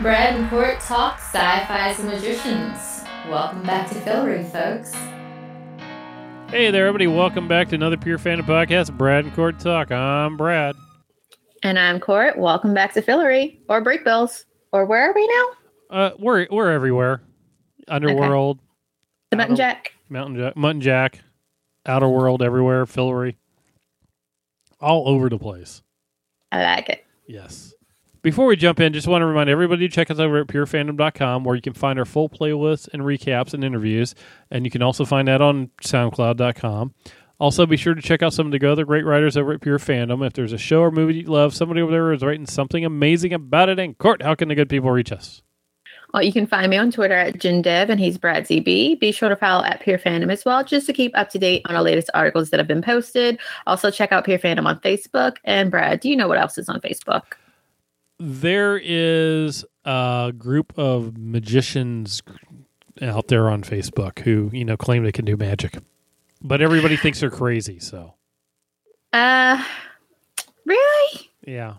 Brad and Court talk sci-fi and magicians. Welcome back to Fillory, folks. Hey there, everybody. Welcome back to another Pure Fandom podcast, Brad and Court Talk. I'm Brad. And I'm Court. Welcome back to Fillory or Brakebills. Or where are we now? Uh, we're we're everywhere. Underworld, The Mutton Outer- Jack. Mountain Jack, Muntjac, Outer World, everywhere, Fillory, all over the place. I like it. Yes. Before we jump in, just want to remind everybody to check us over at purefandom.com where you can find our full playlists and recaps and interviews. And you can also find that on soundcloud.com. Also, be sure to check out some of the other great writers over at Pure Fandom. If there's a show or movie you love, somebody over there is writing something amazing about it. And Court, how can the good people reach us? Well, you can find me on Twitter at JinDev and he's Brad ZB. Be sure to follow at Pure Fandom as well, just to keep up to date on our latest articles that have been posted. Also, check out Pure Fandom on Facebook. And Brad, do you know what else is on Facebook? There is a group of magicians out there on Facebook who, you know, claim they can do magic. But everybody thinks they're crazy, so. Uh, really? Yeah.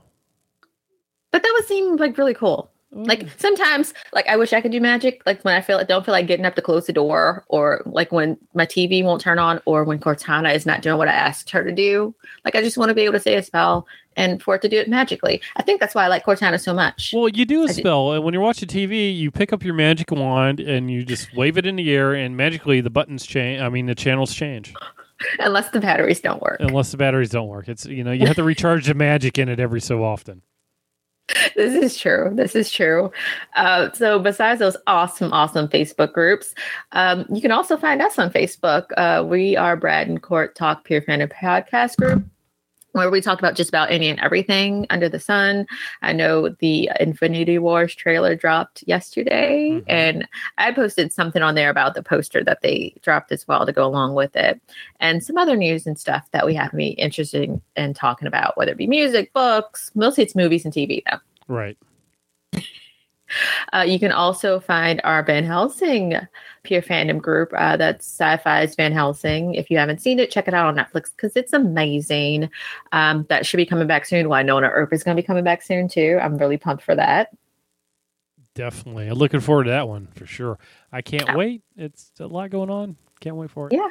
But that would seem like really cool. Mm. Like sometimes, like I wish I could do magic. Like when I feel don't feel like getting up to close the door, or like when my TV won't turn on, or when Cortana is not doing what I asked her to do. Like I just want to be able to say a spell and for it to do it magically. I think that's why I like Cortana so much. Well, you do a I do- spell, and when you're watching TV, you pick up your magic wand and you just wave it in the air, and magically the buttons change. I mean, the channels change, Unless the batteries don't work. unless the batteries don't work. It's you know you have to recharge the magic in it every so often. this is true. This is true. Uh, so, besides those awesome, awesome Facebook groups, um, you can also find us on Facebook. Uh, we are Brad and Court Talk Pure Fandom Podcast Group. Where we talk about just about any and everything under the sun. I know the Infinity Wars trailer dropped yesterday, Mhm. and I posted something on there about the poster that they dropped as well to go along with it, and some other news and stuff that we have to be interested in, in talking about, whether it be music, books, mostly it's movies and TV though. Right. Uh, you can also find our Van Helsing Pure Fandom group. Uh, that's Syfy's Van Helsing. If you haven't seen it, check it out on Netflix because it's amazing. Um, that should be coming back soon. Why Wynonna Earp is going to be coming back soon too. I'm really pumped for that. Definitely. I'm looking forward to that one for sure. I can't Yeah. wait. It's a lot going on. Can't wait for it. Yeah.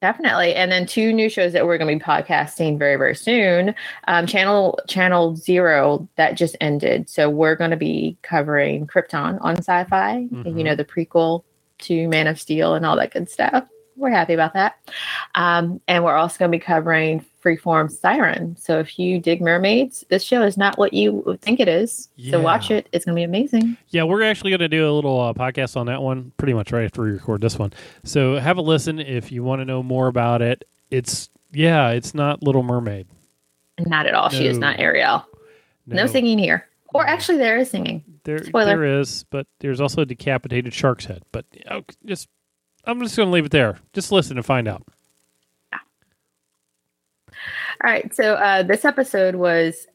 Definitely, and then two new shows that we're going to be podcasting very, very soon. Um, channel Channel Zero that just ended, so we're going to be covering Krypton on Syfy. Mhm. You know the prequel to Man of Steel and all that good stuff. We're happy about that, um, and we're also going to be covering Freeform Siren. So if you dig mermaids, this show is not what you think it is. So watch it; it's going to be amazing. Yeah, we're actually going to do a little uh, podcast on that one pretty much right after we record this one. So have a listen if you want to know more about it. It's, yeah, it's not Little Mermaid. Not at all. She is not Ariel. No, singing here, or actually, there is singing. There, Spoiler. there is, but there's also a decapitated shark's head. But uh, just, I'm just going to leave it there. Just listen and find out. All right. So uh, this episode was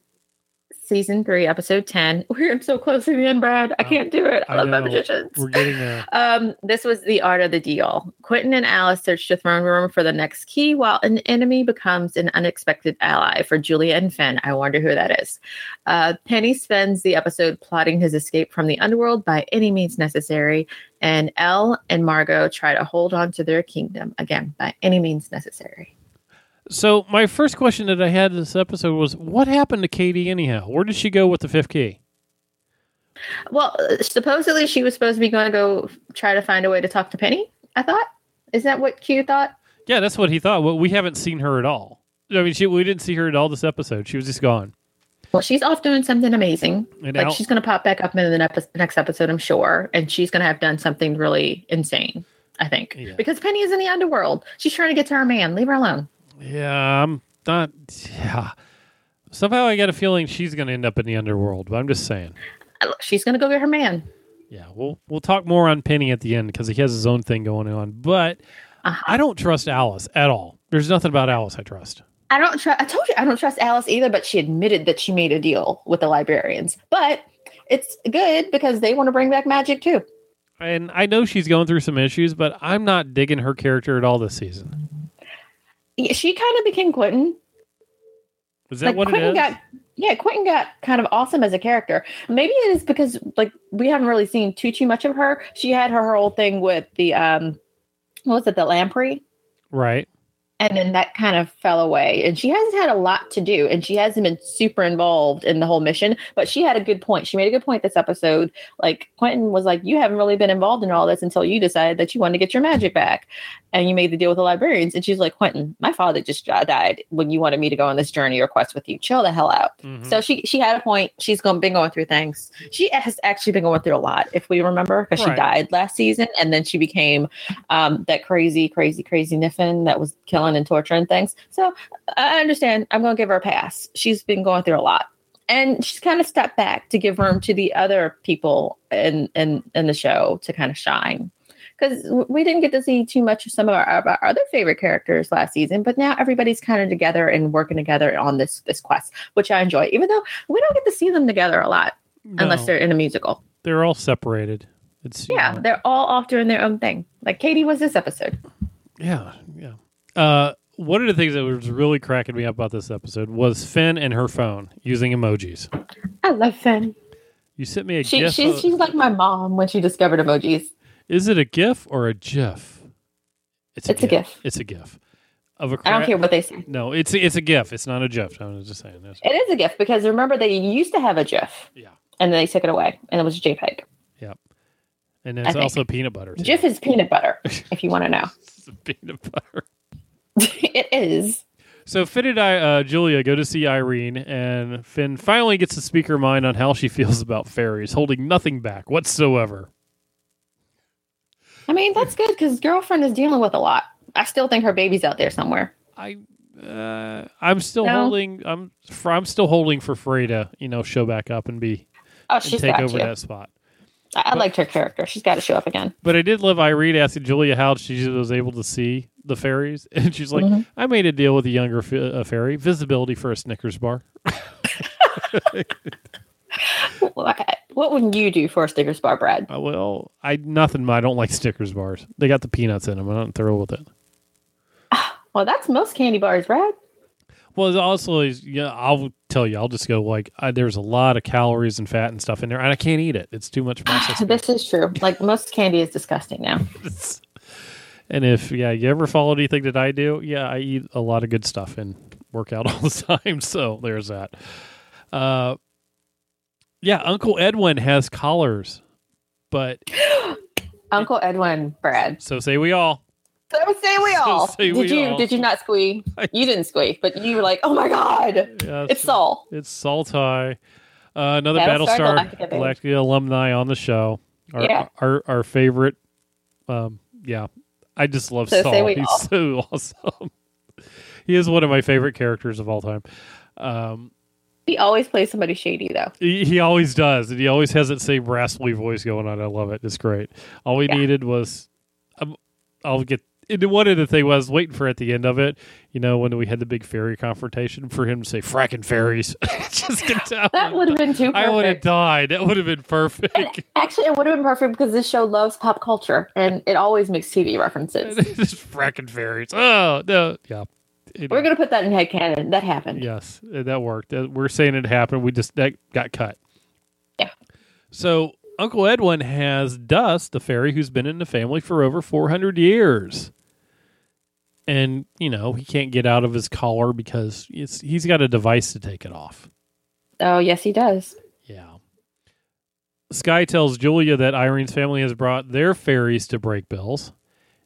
season three, episode 10. We're so close to the end, Brad. I Oh, can't do it. I, I love my magicians. We're getting there. Um, this was the art of the deal. Quentin and Alice search the throne room for the next key while an enemy becomes an unexpected ally for Julia and Fen. I wonder who that is. Uh, Penny spends the episode plotting his escape from the underworld by any means necessary, and Elle and Margo try to hold on to their kingdom again by any means necessary. So my first question that I had in this episode was, what happened to Kady anyhow? Where did she go with the fifth key? Well, supposedly she was supposed to be going to go try to find a way to talk to Penny. I thought. Is that what Q thought? Yeah, that's what he thought. Well, we haven't seen her at all. I mean, she, we didn't see her at all this episode. She was just gone. Well, she's off doing something amazing. And Like she's going to pop back up in the next episode, I'm sure, and she's going to have done something really insane. I think Yeah. because Penny is in the underworld. She's trying to get to her man. Leave her alone. Yeah, I'm not. Yeah. Somehow I got a feeling she's going to end up in the underworld, but I'm just saying. She's going to go get her man. Yeah, we'll we'll talk more on Penny at the end because he has his own thing going on. But Uh-huh. I don't trust Alice at all. There's nothing about Alice I trust. I don't trust. I told you I don't trust Alice either, but she admitted that she made a deal with the librarians. But it's good because they want to bring back magic too. And I know she's going through some issues, but I'm not digging her character at all this season. She kind of became Quentin. Was that like what Quentin it is? got yeah, Quentin got kind of awesome as a character. Maybe it is because like we haven't really seen too too much of her. She had her whole thing with the um, what was it, the lamprey? Right. And then that kind of fell away. And she hasn't had a lot to do and she hasn't been super involved in the whole mission but she had a good point. She made a good point this episode. Like quentin was like you haven't really been involved in all this until you decided that you wanted to get your magic back. And you made the deal with the librarians and she's like quentin my father just died when you wanted me to go on this journey or quest with you. Chill the hell out. Mhm. so she she had a point. She's going been going through things. She has actually been going through a lot if we remember because Right. she died last season and then she became um, that crazy, crazy, crazy Niffin that was killing and torturing things. So I understand. I'm going to give her a pass. She's been going through a lot, and she's kind of stepped back to give room to the other people in in in the show to kind of shine. Because we didn't get to see too much of some of our, of our other favorite characters last season, but now everybody's kind of together and working together on this this quest, which I enjoy. Even though we don't get to see them together a lot unless they're in a musical. they're all separated. It's you Yeah, know, they're all off doing their own thing. Like Kady was this episode. yeah, yeah. Uh, one of the things that was really cracking me up about this episode was Fen and her phone using emojis. I love Fen. You sent me a She, GIF. she's of- she's like my mom when she discovered emojis. is it a GIF or a GIF? It's a GIF. It's a GIF of a. I don't care what they say. No, it's it's a GIF. It's not a GIF. I was just saying this. It is a GIF because remember they used to have a GIF Yeah, and then they took it away and it was a JPEG. Yep. And it's also peanut butter. Too. GIF is peanut butter, if you want to know. It's peanut butter. it is. So Fen and I, uh, Julia, go to see Irene, and Fen finally gets to speak her mind on how she feels about fairies, holding nothing back whatsoever. I mean, that's good because girlfriend is dealing with a lot. I still think her baby's out there somewhere. I, uh, I'm still No. holding. I'm, I'm still holding for Fray to, you know, show back up and be Oh, she's take over to. that spot. I, I liked her character. She's got to show up again. But I did love Irene asking Julia how she was able to see the fairies, and she's like, Mhm. "I made a deal with a younger fa- uh, fairy, visibility for a Snickers bar." What, what would you do for a Snickers bar, Brad? Uh, well, I nothing. I don't like Snickers bars. They got the peanuts in them. I'm not thrilled with it. Well, that's most candy bars, Brad. Well, it's also is yeah. I'll tell you. I'll just go like I, there's a lot of calories and fat and stuff in there, and I can't eat it. It's too much processed. this is true. Like most candy is disgusting now. It's- and if yeah, you ever follow anything that I do, yeah, I eat a lot of good stuff and work out all the time. So there's that. Uh, yeah, Uncle Edwin has collars, but Uncle Edwin, Brad. so say we all. So say we So all. say did we you all. did you not squeak? You didn't squeak, but you were like, "Oh my god, Yeah, it's Saul." It's Saul Tigh, uh, another Battlestar Battlestar Galactica. Galactica alumni on the show. Our, Yeah. our our favorite. Um, yeah, I just love So Saul. He's all. so awesome. he is one of my favorite characters of all time. Um, He always plays somebody shady though. he, he always does, and he always has that same raspy voice going on. I love it. It's great. All we Yeah. needed was, um, I'll get. And one of the thing was waiting for at the end of it, you know, when we had the big fairy confrontation, for him to say "frakking fairies," just get down. That would have been too I would have died. That would have been perfect. And actually, it would have been perfect because this show loves pop culture and it always makes TV references. just frakking fairies. Oh no, yeah. We're gonna put that in headcanon. That happened. yes, uh, that worked. Uh, We're saying it happened. We just that got cut. Yeah. So Uncle Edwin has Dust, the fairy who's been in the family for over four hundred years, and you know he can't get out of his collar because it's he's got a device to take it off. Oh yes, he does. Yeah. Sky tells Julia that Irene's family has brought their fairies to Brakebills.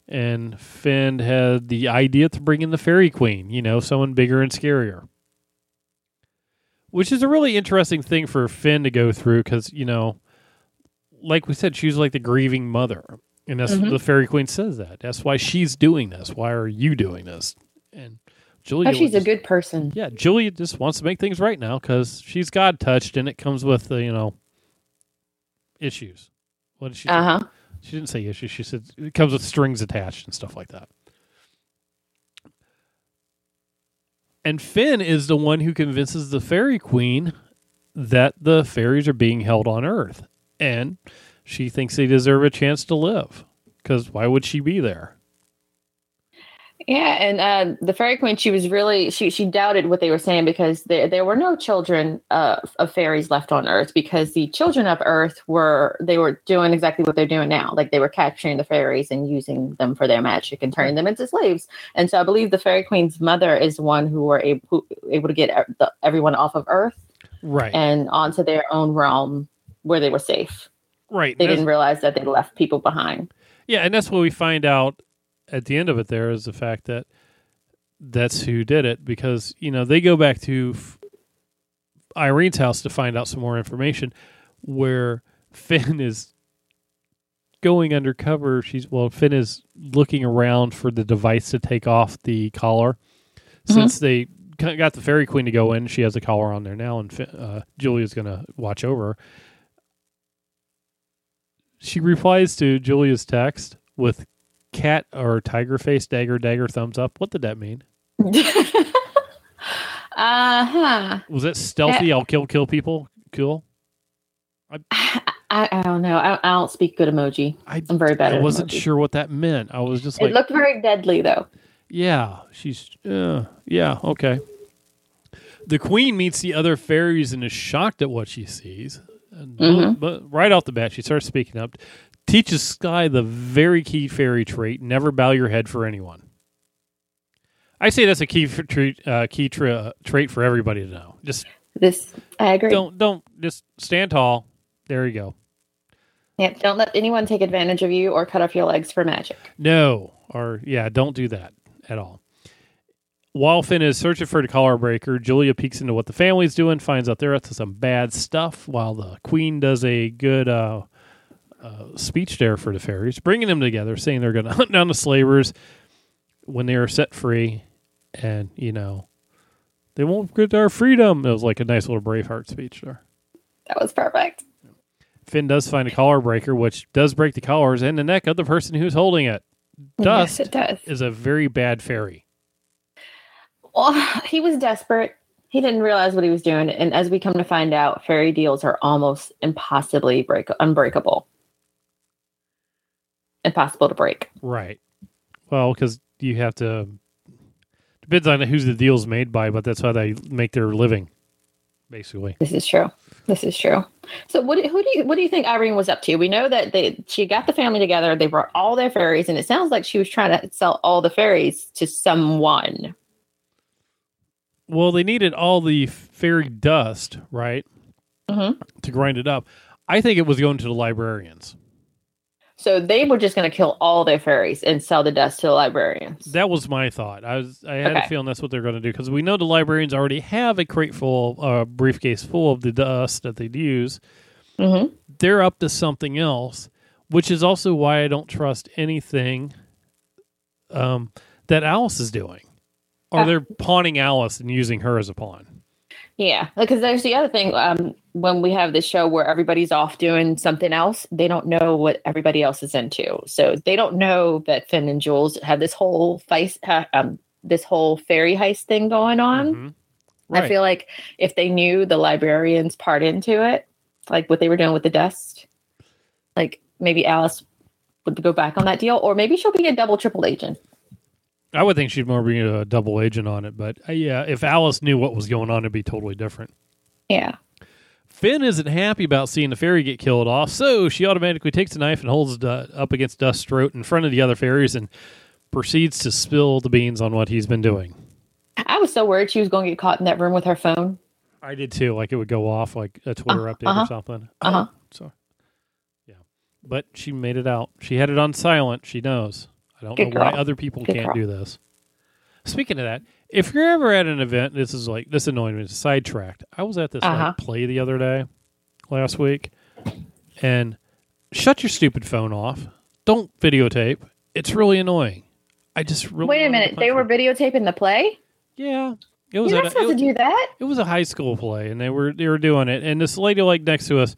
And Fen had the idea to bring in the fairy queen, you know, someone bigger and scarier. Which is a really interesting thing for Fen to go through because, you know, like we said, she's like the grieving mother. And that's Mhm. the fairy queen says that. That's why she's doing this. Why are you doing this? And Julia. Oh, she's a good person. yeah, Julia just wants to make things right now because she's God touched, and it comes with uh, you know issues. What did she? Uh huh. She didn't say issues. She said it comes with strings attached and stuff like that. And Fen is the one who convinces the fairy queen that the fairies are being held on Earth, and she thinks they deserve a chance to live. Because why would she be there? Yeah, and uh, the fairy queen, she was really she she doubted what they were saying because there there were no children uh, of fairies left on Earth because the children of Earth were they were doing exactly what they're doing now, like they were capturing the fairies and using them for their magic and turning them into slaves. And so I believe the fairy queen's mother is one who were able who, able to get the, everyone off of Earth Right. and onto their own realm where they were safe. Right. They didn't realize that they left people behind. Yeah, and that's what we find out at the end of it. There is the fact that that's who did it because you know they go back to F- Irene's house to find out some more information, where Fen is going undercover. She's well, Fen is looking around for the device to take off the collar. Since they got the fairy queen to go in, she has a collar on there now, and Fen, uh, Julia's going to watch over. her. She replies to Julia's text with cat or tiger face dagger dagger thumbs up. What did that mean? uh huh. Was that stealthy? I'll kill kill people. Cool. I, I don't know. I, I don't speak good emoji. I I'm very bad I wasn't emoji. sure what that meant. I was just It looked very deadly though. yeah, she's uh, yeah, okay. The queen meets the other fairies and is shocked at what she sees. Mhm. But right off the bat, she starts speaking up. Teaches Sky the very key fairy trait: never bow your head for anyone. I say that's a key f- trait, uh, key tra- trait for everybody to know. Just This I agree. don't don't just stand tall. There you go. Yep, don't let anyone take advantage of you or cut off your legs for magic. No, or yeah, don't do that at all. While Fen is searching for the collar breaker, Julia peeks into what the family's doing, finds out they're up to some bad stuff, while the queen does a good uh, uh, speech there for the fairies, bringing them together, saying they're going to hunt down the slavers when they are set free, and you know they won't get their freedom. It was like a nice little Braveheart speech there. That was perfect. Fen does find a collar breaker, which does break the collars and the neck of the person who's holding it. Dust Yes, it does. is a very bad fairy. Well, he was desperate. He didn't realize what he was doing, and as we come to find out, fairy deals are almost impossibly break unbreakable. Impossible to break. Right. Well, because you have to. Depends on who's the deal's made by, but that's how they make their living, basically. This is true. This is true. So, what do, who do you what do you think Irene was up to? We know that they she got the family together. They brought all their fairies, and it sounds like she was trying to sell all the fairies to someone. Well, they needed all the fairy dust, right, Mhm. to grind it up. I think it was going to the librarians. So they were just going to kill all their fairies and sell the dust to the librarians. That was my thought. I was I had a feeling that's what they're going to do because we know the librarians already have a crate full, uh, briefcase full of the dust that they'd use. hmm they're up to something else, which is also why I don't trust anything um, that Alice is doing. Or they're pawning Alice and using her as a pawn. Yeah, because there's the other thing. Um, when we have this show where everybody's off doing something else, they don't know what everybody else is into. So they don't know that Fen and Jules have this whole feist, ha- um, this whole fairy heist thing going on. Mhm. I feel like if they knew the librarians part into it, like what they were doing with the dust, like maybe Alice would go back on that deal, or maybe she'll be a double, triple agent. I would think she'd more be a double agent on it, but uh, yeah, if Alice knew what was going on, it'd be totally different. Yeah. Fen isn't happy about seeing the fairy get killed off, so she automatically takes a knife and holds it uh, up against Dust's throat in front of the other fairies and proceeds to spill the beans on what he's been doing. I was so worried she was going to get caught in that room with her phone. I did too. Like it would go off like a Twitter Uh, update or uh-huh. something. Uh-huh. Oh, so, yeah, but she made it out. She had it on silent. She knows. I don't Good know why other people Good can't girl. do this. Speaking of that, if you're ever at an event, this is like this annoying me. It's sidetracked. I was at this Uh-huh. play the other day, last week, and shut your stupid phone off. Don't videotape. It's really annoying. I just really Wait a minute. They were videotaping the play? yeah. It was You're not a- supposed to do that. it was a high school play, and they were they were doing it. And this lady like next to us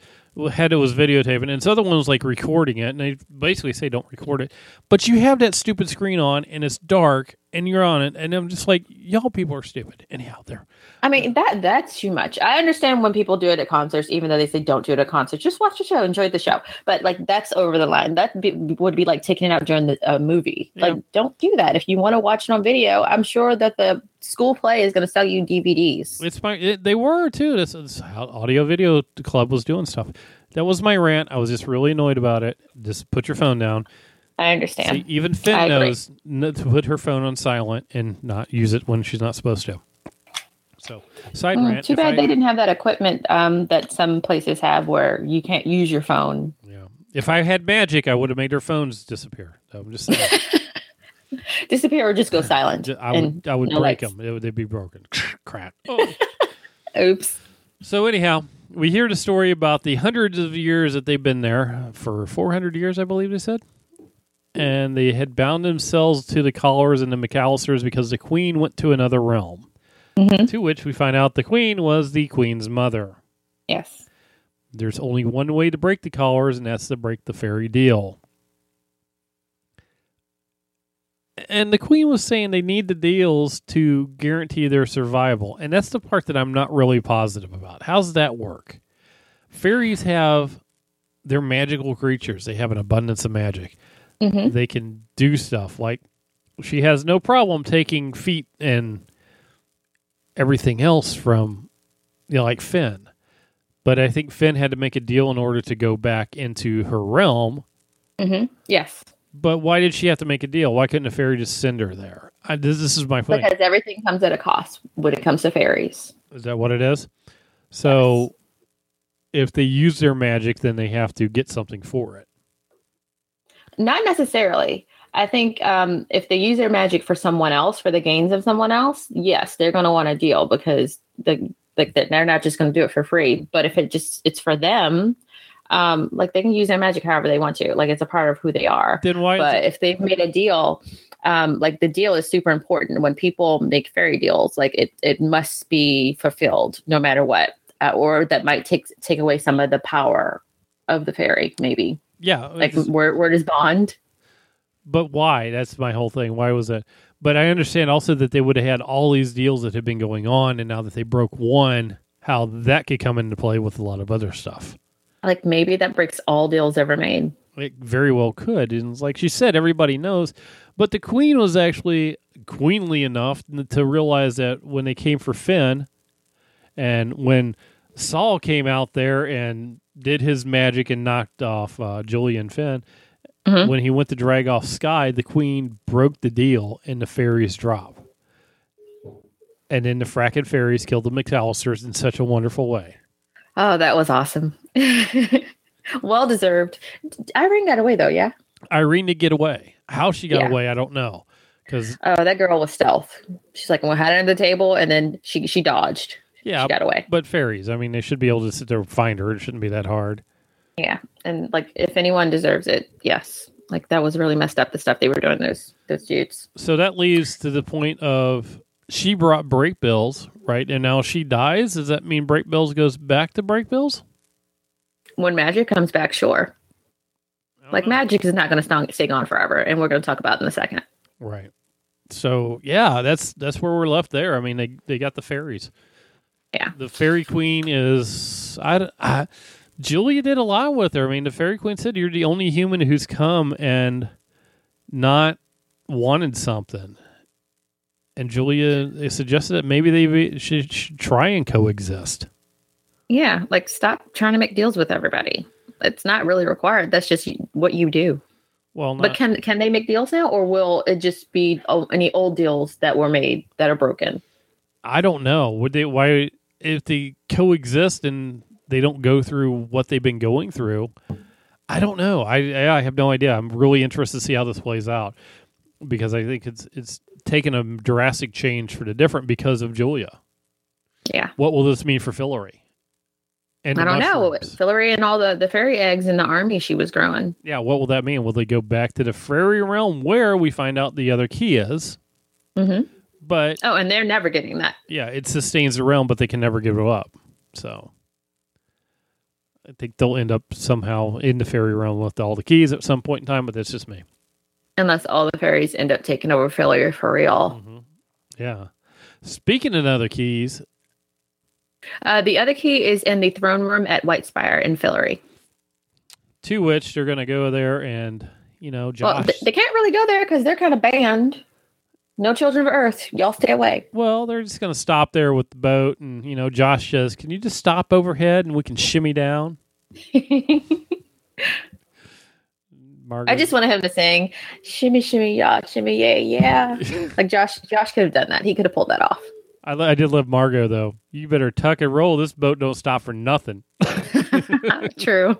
had it was videotaping, and this other one was like recording it. And they basically say don't record it, but you have that stupid screen on, and it's dark, and you're on it, and I'm just like, y'all people are stupid. Anyhow, there. I mean that that's too much. I understand when people do it at concerts, even though they say don't do it at concerts. Just watch the show, enjoy the show. But like that's over the line. That be, would be like taking it out during the uh, movie. Yeah. Like don't do that. If you want to watch it on video, I'm sure that the school play is going to sell you DVDs. It's my. It, they were too. This is how Audio Video Club was doing stuff. That was my rant. I was just really annoyed about it. Just put your phone down. I understand. See, even Fen agree. knows n- to put her phone on silent and not use it when she's not supposed to. So, side Mm, rant. too bad I- they didn't have that equipment um, that some places have where you can't use your phone. Yeah. If I had magic, I would have made her phones disappear. I'm just saying. Disappear or just go silent. I would, I would no break lights. them. Would, they'd be broken. Crap. Oh. Oops. So anyhow, we hear the story about the hundreds of years that they've been there for 400 years, I believe they said, and they had bound themselves to the Collars and the McAllisters because the Queen went to another realm. Mm-hmm. To which we find out the Queen was the Queen's mother. Yes. There's only one way to break the Collars, and that's to break the fairy deal. And the Queen was saying they need the deals to guarantee their survival. And that's the part that I'm not really positive about. How's that work? Fairies have they're magical creatures. They have an abundance of magic. Hmm They can do stuff like she has no problem taking feet and everything else from you know like Fen. But I think Fen had to make a deal in order to go back into her realm. Mm-hmm. Yes. But why did she have to make a deal? Why couldn't a fairy just send her there? I, this, this is my point. Because everything comes at a cost when it comes to fairies. Is that what it is? So if they use their magic, then they have to get something for it. Not necessarily. I think um, if they use their magic for someone else, for the gains of someone else, yes, they're going to want a deal because the like that they're not just going to do it for free. But if it just it's for them, um, like they can use their magic however they want to. Like it's a part of who they are. Then why? But if they've made a deal, um, like the deal is super important. When people make fairy deals, like it it must be fulfilled no matter what, uh, or that might take take away some of the power of the fairy. Maybe yeah, like where where does bond? but why? That's my whole thing. Why was that? But I understand also that they would have had all these deals that had been going on, and now that they broke one, how that could come into play with a lot of other stuff. Like maybe that breaks all deals ever made. It very well could. And it's like she said, everybody knows. But the queen was actually queenly enough to realize that when they came for Fen, and when Saul came out there and did his magic and knocked off uh, Julian Fen, Mhm. when he went to drag off Sky, the queen broke the deal and the fairies drop. And then the frakking fairies killed the McAllisters in such a wonderful way. Oh, that was awesome. well deserved. Irene got away though, yeah. Irene to get away. How she got Yeah. away, I don't know. Because Oh, that girl was stealth. She's like, we had it under the table, and then she she dodged. Yeah, She got away. But fairies, I mean, they should be able to sit there and find her. It shouldn't be that hard. Yeah, and like if anyone deserves it, yes. Like that was really messed up. The stuff they were doing those those dudes. So that leads to the point of she brought Brakebills, right? And now she dies. Does that mean Brakebills goes back to Brakebills? When magic comes back, sure. Like magic is not going to stay gone forever, and we're going to talk about it in a second. right? So yeah, that's that's where we're left there. I mean, they they got the fairies. Yeah. The fairy queen is I, I Julia did a lot with her. I mean, the fairy queen said you're the only human who's come and not wanted something. And Julia suggested that maybe they be- should, should try and coexist. Yeah, like stop trying to make deals with everybody. It's not really required. That's just what you do. Well, not, But can can they make deals now, or will it just be oh, any old deals that were made that are broken? I don't know. Would they? Why if they coexist and they don't go through what they've been going through? I don't know. I I have no idea. I'm really interested to see how this plays out because I think it's it's taken a drastic change for the different because of Julia. Yeah, What will this mean for Fillory? And I don't know. mushrooms? Fillory and all the the fairy eggs in the army she was growing. Yeah, what will that mean? Will they go back to the fairy realm where we find out the other key is? Mhm. But Oh, and they're never getting that. yeah, it sustains the realm, but they can never give it up. So I think they'll end up somehow in the fairy realm with all the keys at some point in time, but that's just me. Unless all the fairies end up taking over Fillory for real. hmm Yeah. Speaking of other keys, Uh, the other key is in the throne room at Whitespire in Fillory. to which they're going to go there and, you know, Josh. Well, th- they can't really go there because they're kind of banned. No children of Earth. Y'all stay away. well, they're just going to stop there with the boat. And, you know, Josh says, Can you just stop overhead and we can shimmy down? Margaret, I just wanted him to sing "Shimmy, shimmy, yeah, shimmy, yeah, yeah." like Josh, Josh could have done that. He could have pulled that off. I, I did love Margo, though. You better tuck and roll. This boat don't stop for nothing. True.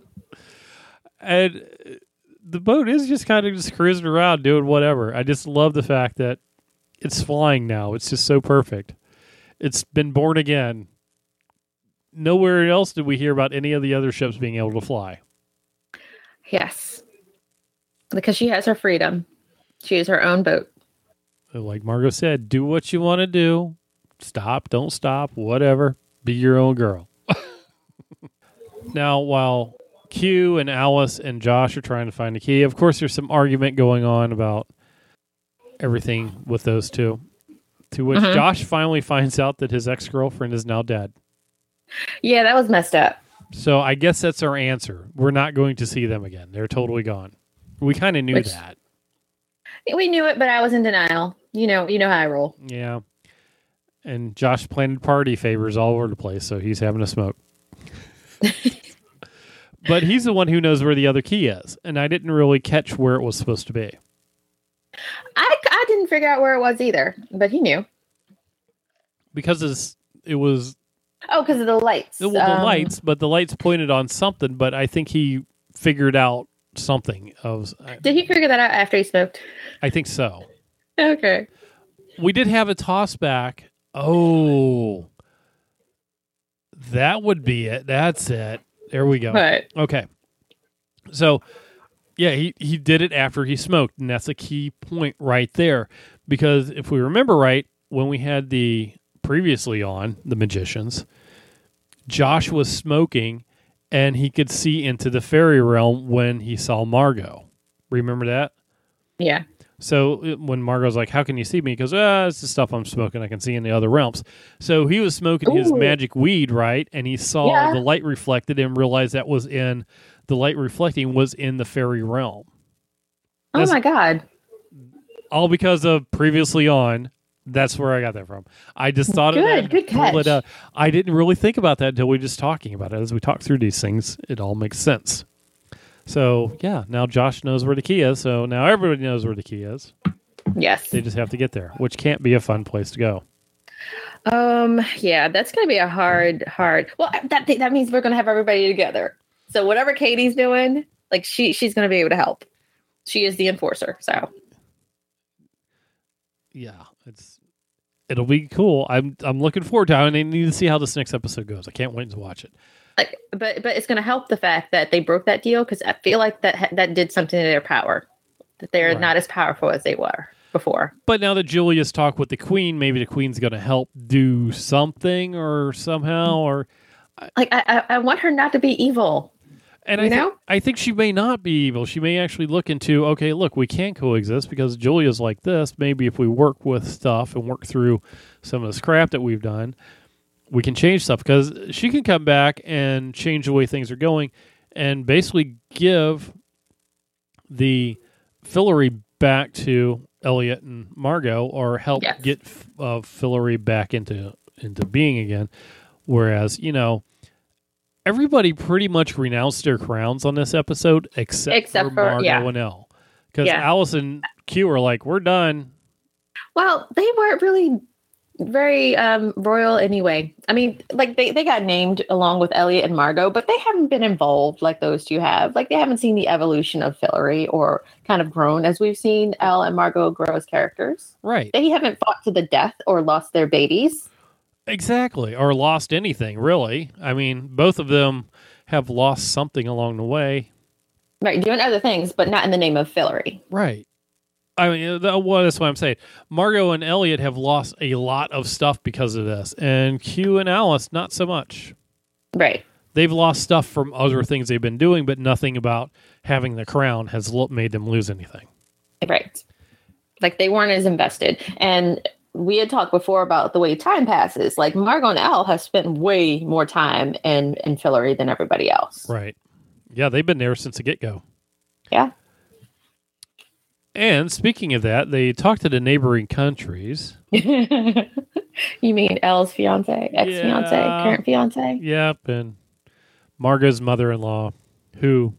and uh, the boat is just kind of just cruising around doing whatever. I just love the fact that it's flying now. It's just so perfect. It's been born again. Nowhere else did we hear about any of the other ships being able to fly. Yes, because she has her freedom. She is her own boat. Like Margo said, do what you want to do. Stop, don't stop, whatever. Be your own girl. now, while Q and Alice and Josh are trying to find the key, of course, there's some argument going on about everything with those two. To which Mhm. Josh finally finds out that his ex girlfriend is now dead. Yeah, that was messed up. So I guess that's our answer. We're not going to see them again. They're totally gone. We kind of knew Which- that. We knew it, but I was in denial. You know, you know how I roll. Yeah. And Josh planted party favors all over the place, so he's having a smoke. but he's the one who knows where the other key is, and I didn't really catch where it was supposed to be. I, Didn't figure out where it was either, but he knew. Because it was Oh, because of the lights. well, the Um, lights, but the lights pointed on something, but I think he figured out something of Did he figure that out after he smoked? I think so. Okay. We did have a toss back. Oh. That would be it. That's it. There we go. But Okay. So, yeah, he, he did it after he smoked, and that's a key point right there. Because if we remember right, when we had the previously on the magicians, Josh was smoking and he could see into the fairy realm when he saw Margo. Remember that? yeah. So when Margo's like, "How can you see me?" He goes, "Ah, it's the stuff I'm smoking. I can see in the other realms." So he was smoking his magic weed, right? And he saw Yeah. the light reflected and realized that was in the light reflecting was in the fairy realm. Oh my god. All because of previously on. That's where I got that from. I just thought of Good, good pulled it catch. I didn't really think about that until we were just talking about it. As we talk through these things, it all makes sense. So yeah, now Josh knows where the key is. So now everybody knows where the key is. Yes. They just have to get there, which can't be a fun place to go. Um. Yeah, that's gonna be a hard, hard. Well, that that means we're gonna have everybody together. So whatever Kady's doing, like she she's gonna be able to help. She is the enforcer. So yeah, it's it'll be cool. I'm I'm looking forward to it. I need to see how this next episode goes. I can't wait to watch it. like, but but it's gonna help the fact that they broke that deal because I feel like that that did something to their power. That they're Right. not as powerful as they were before. But now that Julia's talked with the queen, maybe the queen's going to help do something or somehow or Like I, I want her not to be evil. And I You thi- know? I think she may not be evil. She may actually look into okay, look, we can coexist because Julia's like this. Maybe if we work with stuff and work through some of this crap that we've done, we can change stuff because she can come back and change the way things are going and basically give the Fillory back to Eliot and Margo or help Yes. get uh, Fillory back into into being again. Whereas, you know, everybody pretty much renounced their crowns on this episode except, Except for for- Margo yeah. and Elle. Because Yeah. Alice and Q are like, we're done. Well, they weren't really very um royal anyway. I mean, like they, they got named along with Eliot and Margo, but they haven't been involved like those two have. Like they haven't seen the evolution of Fillory or kind of grown as we've seen Elle and Margo grow as characters. Right. They haven't fought to the death or lost their babies. Exactly. Or lost anything, really. I mean, both of them have lost something along the way. Right, doing other things, but not in the name of Fillory. Right. I mean, uh, that, well, that's what I'm saying. Margo and Eliot have lost a lot of stuff because of this, and Q and Alice not so much. Right. They've lost stuff from other things they've been doing, but nothing about having the crown has made them lose anything. Right. Like they weren't as invested. And we had talked before about the way time passes. Like Margo and Al have spent way more time in, in Fillory than everybody else. Right. Yeah, they've been there since the get go. Yeah. And speaking of that, they talked to the neighboring countries. you mean Elle's fiance, ex fiance, Yeah. current fiance? Yep, and Margo's mother-in-law, who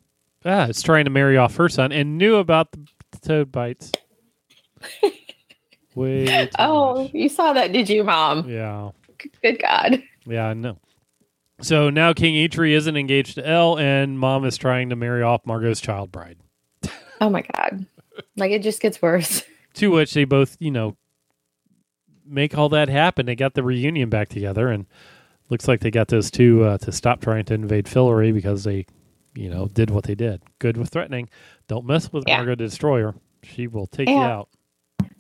ah, is trying to marry off her son and knew about the toad bites. Way Oh, much. you saw that, did you, Mom? yeah, Good God. yeah, I know. So now King Idri isn't engaged to Elle, and Mom is trying to marry off Margo's child bride. Oh my God. Like it just gets worse. To which they both, you know, make all that happen. They got the reunion back together, and looks like they got those two uh, to stop trying to invade Fillory because they, you know, did what they did. Good with threatening. Don't mess with Yeah. Margo the Destroyer. She will take you out.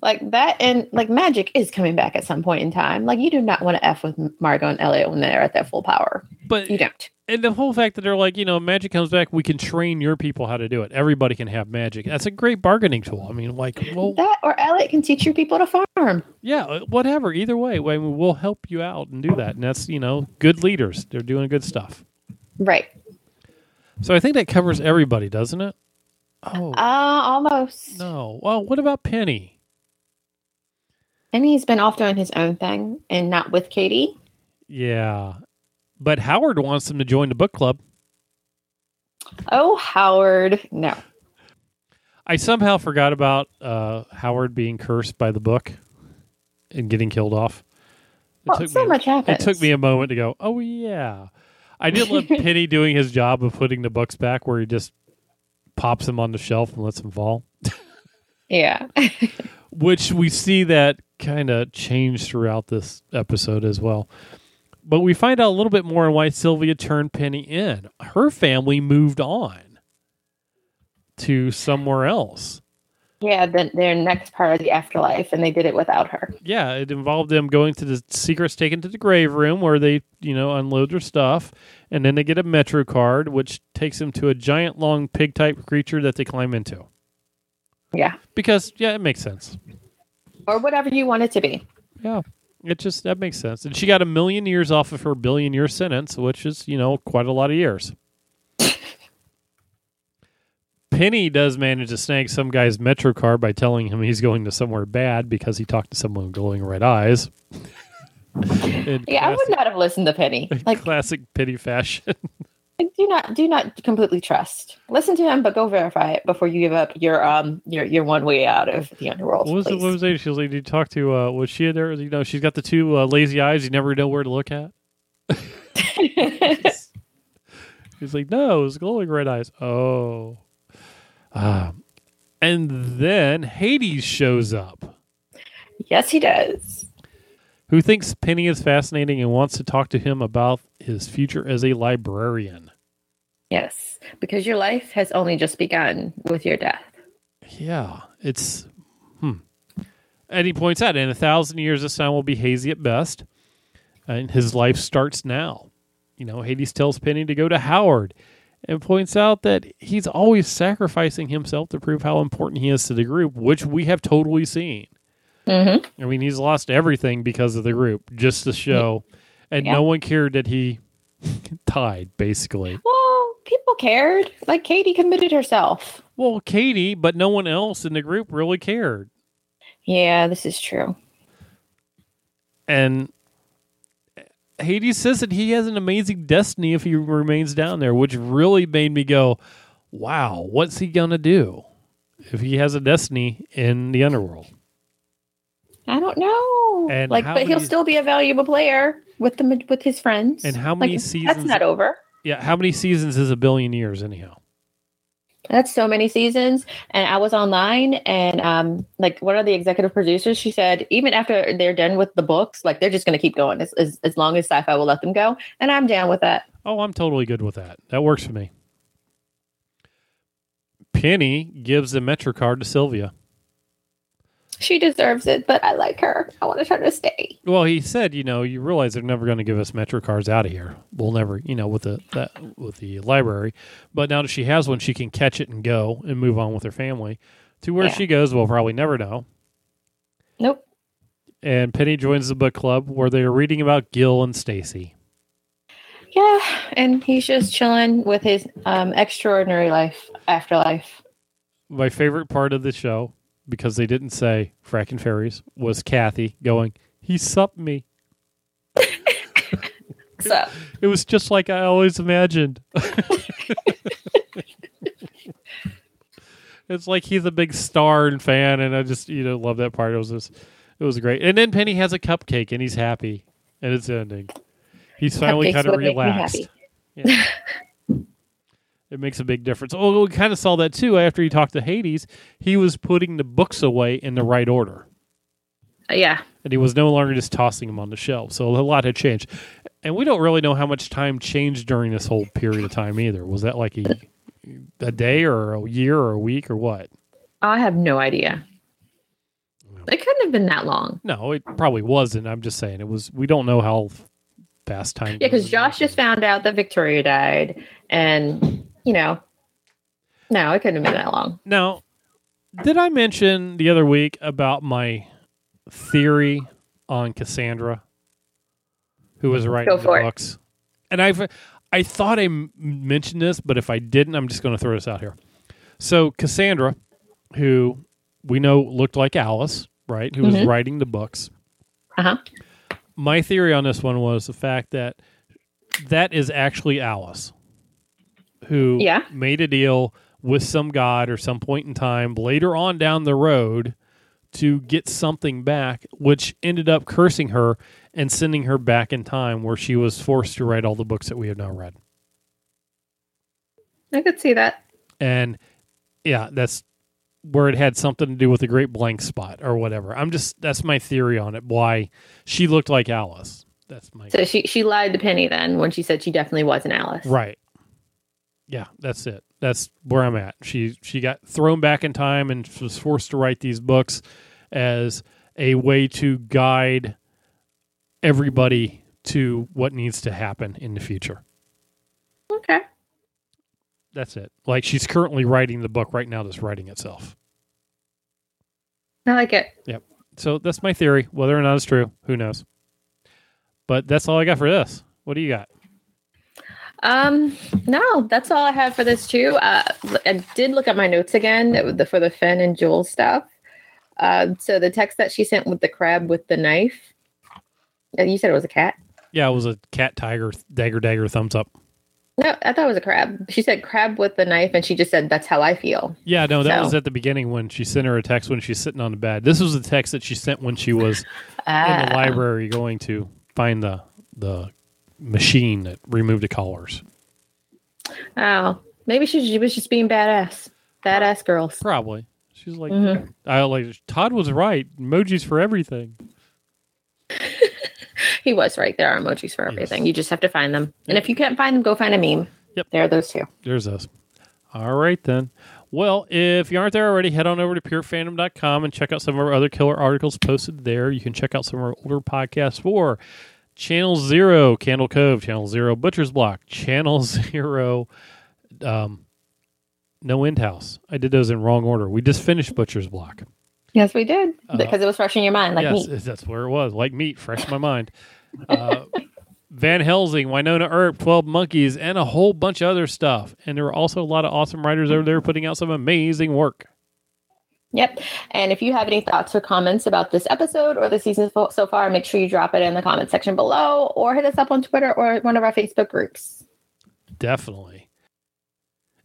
Like that, and like magic is coming back at some point in time. Like you do not want to f with Margo and Eliot when they're at their full power. But You don't. and the whole fact that they're like, you know, magic comes back, we can train your people how to do it. Everybody can have magic. That's a great bargaining tool. I mean, like, well, That or Eliot can teach your people to farm. yeah, uh, whatever. Either way, we'll help you out and do that. And that's you know, good leaders. They're doing good stuff. Right. So I think that covers everybody, doesn't it? Oh Uh almost. no. Well, what about Penny? And he's been off doing his own thing and not with Kady. Yeah, but Howard wants them to join the book club. Oh, Howard. No. I somehow forgot about uh, Howard being cursed by the book and getting killed off. It Well, took so me, much happens. It took me a moment to go, oh yeah. I did love Penny doing his job of putting the books back, where he just pops them on the shelf and lets them fall. Yeah. which we see that kind of change throughout this episode as well. But we find out a little bit more on why Sylvia turned Penny in. Her family moved on to somewhere else. yeah. Then their next part of the afterlife, and they did it without her. Yeah, it involved them going to the secrets taken to the grave room where they, you know, unload their stuff, and then they get a metro card, which takes them to a giant, long pig type creature that they climb into. Yeah. Because yeah, it makes sense. Or whatever you want it to be. Yeah. It just that makes sense. And she got a million years off of her billion year sentence, which is, you know, quite a lot of years. Penny does manage to snag some guy's metro card by telling him he's going to somewhere bad because he talked to someone with glowing red eyes. Yeah, I would not have listened to Penny. Like, classic Penny fashion. do not do not completely trust. Listen to him, but go verify it before you give up your um your your one way out of the underworld. what was it? What was it? She was like, "Did you talk to? Uh, was she there? You know, she's got the two uh, lazy eyes. You never know where to look at." He's like, no, it was glowing red eyes. Oh. Um, and then Hades shows up, yes, he does. who thinks Penny is fascinating and wants to talk to him about his future as a librarian. Yes, because your life has only just begun with your death. Yeah, it's. Hmm. And he points out, in a thousand years, the time will be hazy at best. And his life starts now. You know, Hades tells Penny to go to Howard and points out that he's always sacrificing himself to prove how important he is to the group, which we have totally seen. Mm-hmm. I mean, he's lost everything because of the group, just to show. And Yeah. no one cared that he died, basically. Well, people cared. Like Kady committed herself. Well, Kady, but no one else in the group really cared. Yeah, this is true. And Hades says that he has an amazing destiny if he remains down there, which really made me go, wow, what's he going to do if he has a destiny in the underworld? I don't know. And like, but he'll still be a valuable player with the with his friends. And how many like, seasons- That's not over. Yeah, how many seasons is a billion years, anyhow? That's so many seasons. And I was online and um like one of the executive producers, she said, even after they're done with the books, like they're just gonna keep going as, as, as long as Syfy will let them go. And I'm down with that. Oh, I'm totally good with that. That works for me. Penny gives the Metro card to Sylvia. She deserves it, but I like her. I want her to stay. Well, he said, you know, you realize they're never going to give us Metro cards out of here. We'll never, you know, with the that, with the library. But now that she has one, she can catch it and go and move on with her family. To where Yeah. she goes, we'll probably never know. Nope. And Penny joins the book club where they are reading about Gil and Stacy. Yeah, and he's just chilling with his um, extraordinary life, afterlife. My favorite part of the show, because they didn't say frakking fairies, was Kathy going, He supped me. So It was just like I always imagined. it's like he's a big star and fan, and I just you know love that part. It was just, it was great. And then Penny has a cupcake, and he's happy, and it's ending. He's finally Cupcakes kind of would make me relaxed. Yeah. It makes a big difference. Oh, we kind of saw that too after he talked to Hades. He was putting the books away in the right order Uh, yeah, and he was no longer just tossing them on the shelf. So a lot had changed, and we don't really know how much time changed during this whole period of time either. Was that like a, a day or a year or a week or what? I have no idea. It couldn't have been that long. No, it probably wasn't. I'm just saying it was. We don't know how fast time. Yeah, because. Josh just found out that Victoria died, and you know, no, it couldn't have been that long. Now, did I mention the other week about my theory on Cassandra, who was writing the it. books? And I've I thought I m- mentioned this, but if I didn't, I'm just going to throw this out here. So Cassandra, who we know looked like Alice, right? Who was Mhm. writing the books. Uh huh. My theory on this one was the fact that that is actually Alice, who Yeah. made a deal with some god or some point in time later on down the road to get something back, which ended up cursing her and sending her back in time where she was forced to write all the books that we have now read. I could see that. And yeah, that's where it had something to do with the great blank spot or whatever. I'm just that's my theory on it. Why she looked like Alice. That's my So she she lied to Penny then when she said she definitely wasn't Alice. Right. Yeah, that's it. That's where I'm at. She she got thrown back in time and was forced to write these books as a way to guide everybody to what needs to happen in the future. Okay. That's it. Like she's currently writing the book right now that's writing itself. I like it. Yep. So that's my theory. Whether or not it's true, who knows? But that's all I got for this. What do you got? Um, no, that's all I have for this too. Uh, I did look at my notes again uh, for the Fen and Jules stuff. Uh, so the text that she sent with the crab with the knife. uh, You said it was a cat. Yeah, it was a cat, tiger, dagger, dagger, thumbs up. No, I thought it was a crab. She said crab with the knife, and she just said that's how I feel. Yeah, no, that So- was at the beginning when she sent her a text when she's sitting on the bed. This was the text that she sent when she was in the library going to find the the machine that removed the collars. Oh, maybe she, she was just being badass. Badass girls. Probably. She's like, Mhm. I like Todd was right. Emojis for everything. He was right. There are emojis for Yes. everything. You just have to find them. And if you can't find them, go find a meme. Yep. There are those two. There's us. All right then. Well, if you aren't there already, head on over to purefandom.com and check out some of our other killer articles posted there. You can check out some of our older podcasts for Channel Zero, Candle Cove, Channel Zero, Butcher's Block, Channel Zero, um, No End House. I did those in wrong order. We just finished Butcher's Block. Yes, we did. Uh, because it was fresh in your mind, like yes, me. that's where it was. Like meat, fresh in my mind. Uh, Van Helsing, Wynonna Earp, 12 Monkeys, and a whole bunch of other stuff. And there were also a lot of awesome writers over there putting out some amazing work. Yep. And if you have any thoughts or comments about this episode or the season so far, make sure you drop it in the comment section below or hit us up on Twitter or one of our Facebook groups. Definitely.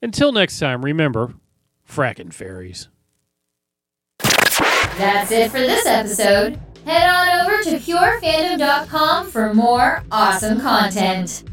Until next time, remember frakking fairies. That's it for this episode. Head on over to purefandom.com for more awesome content.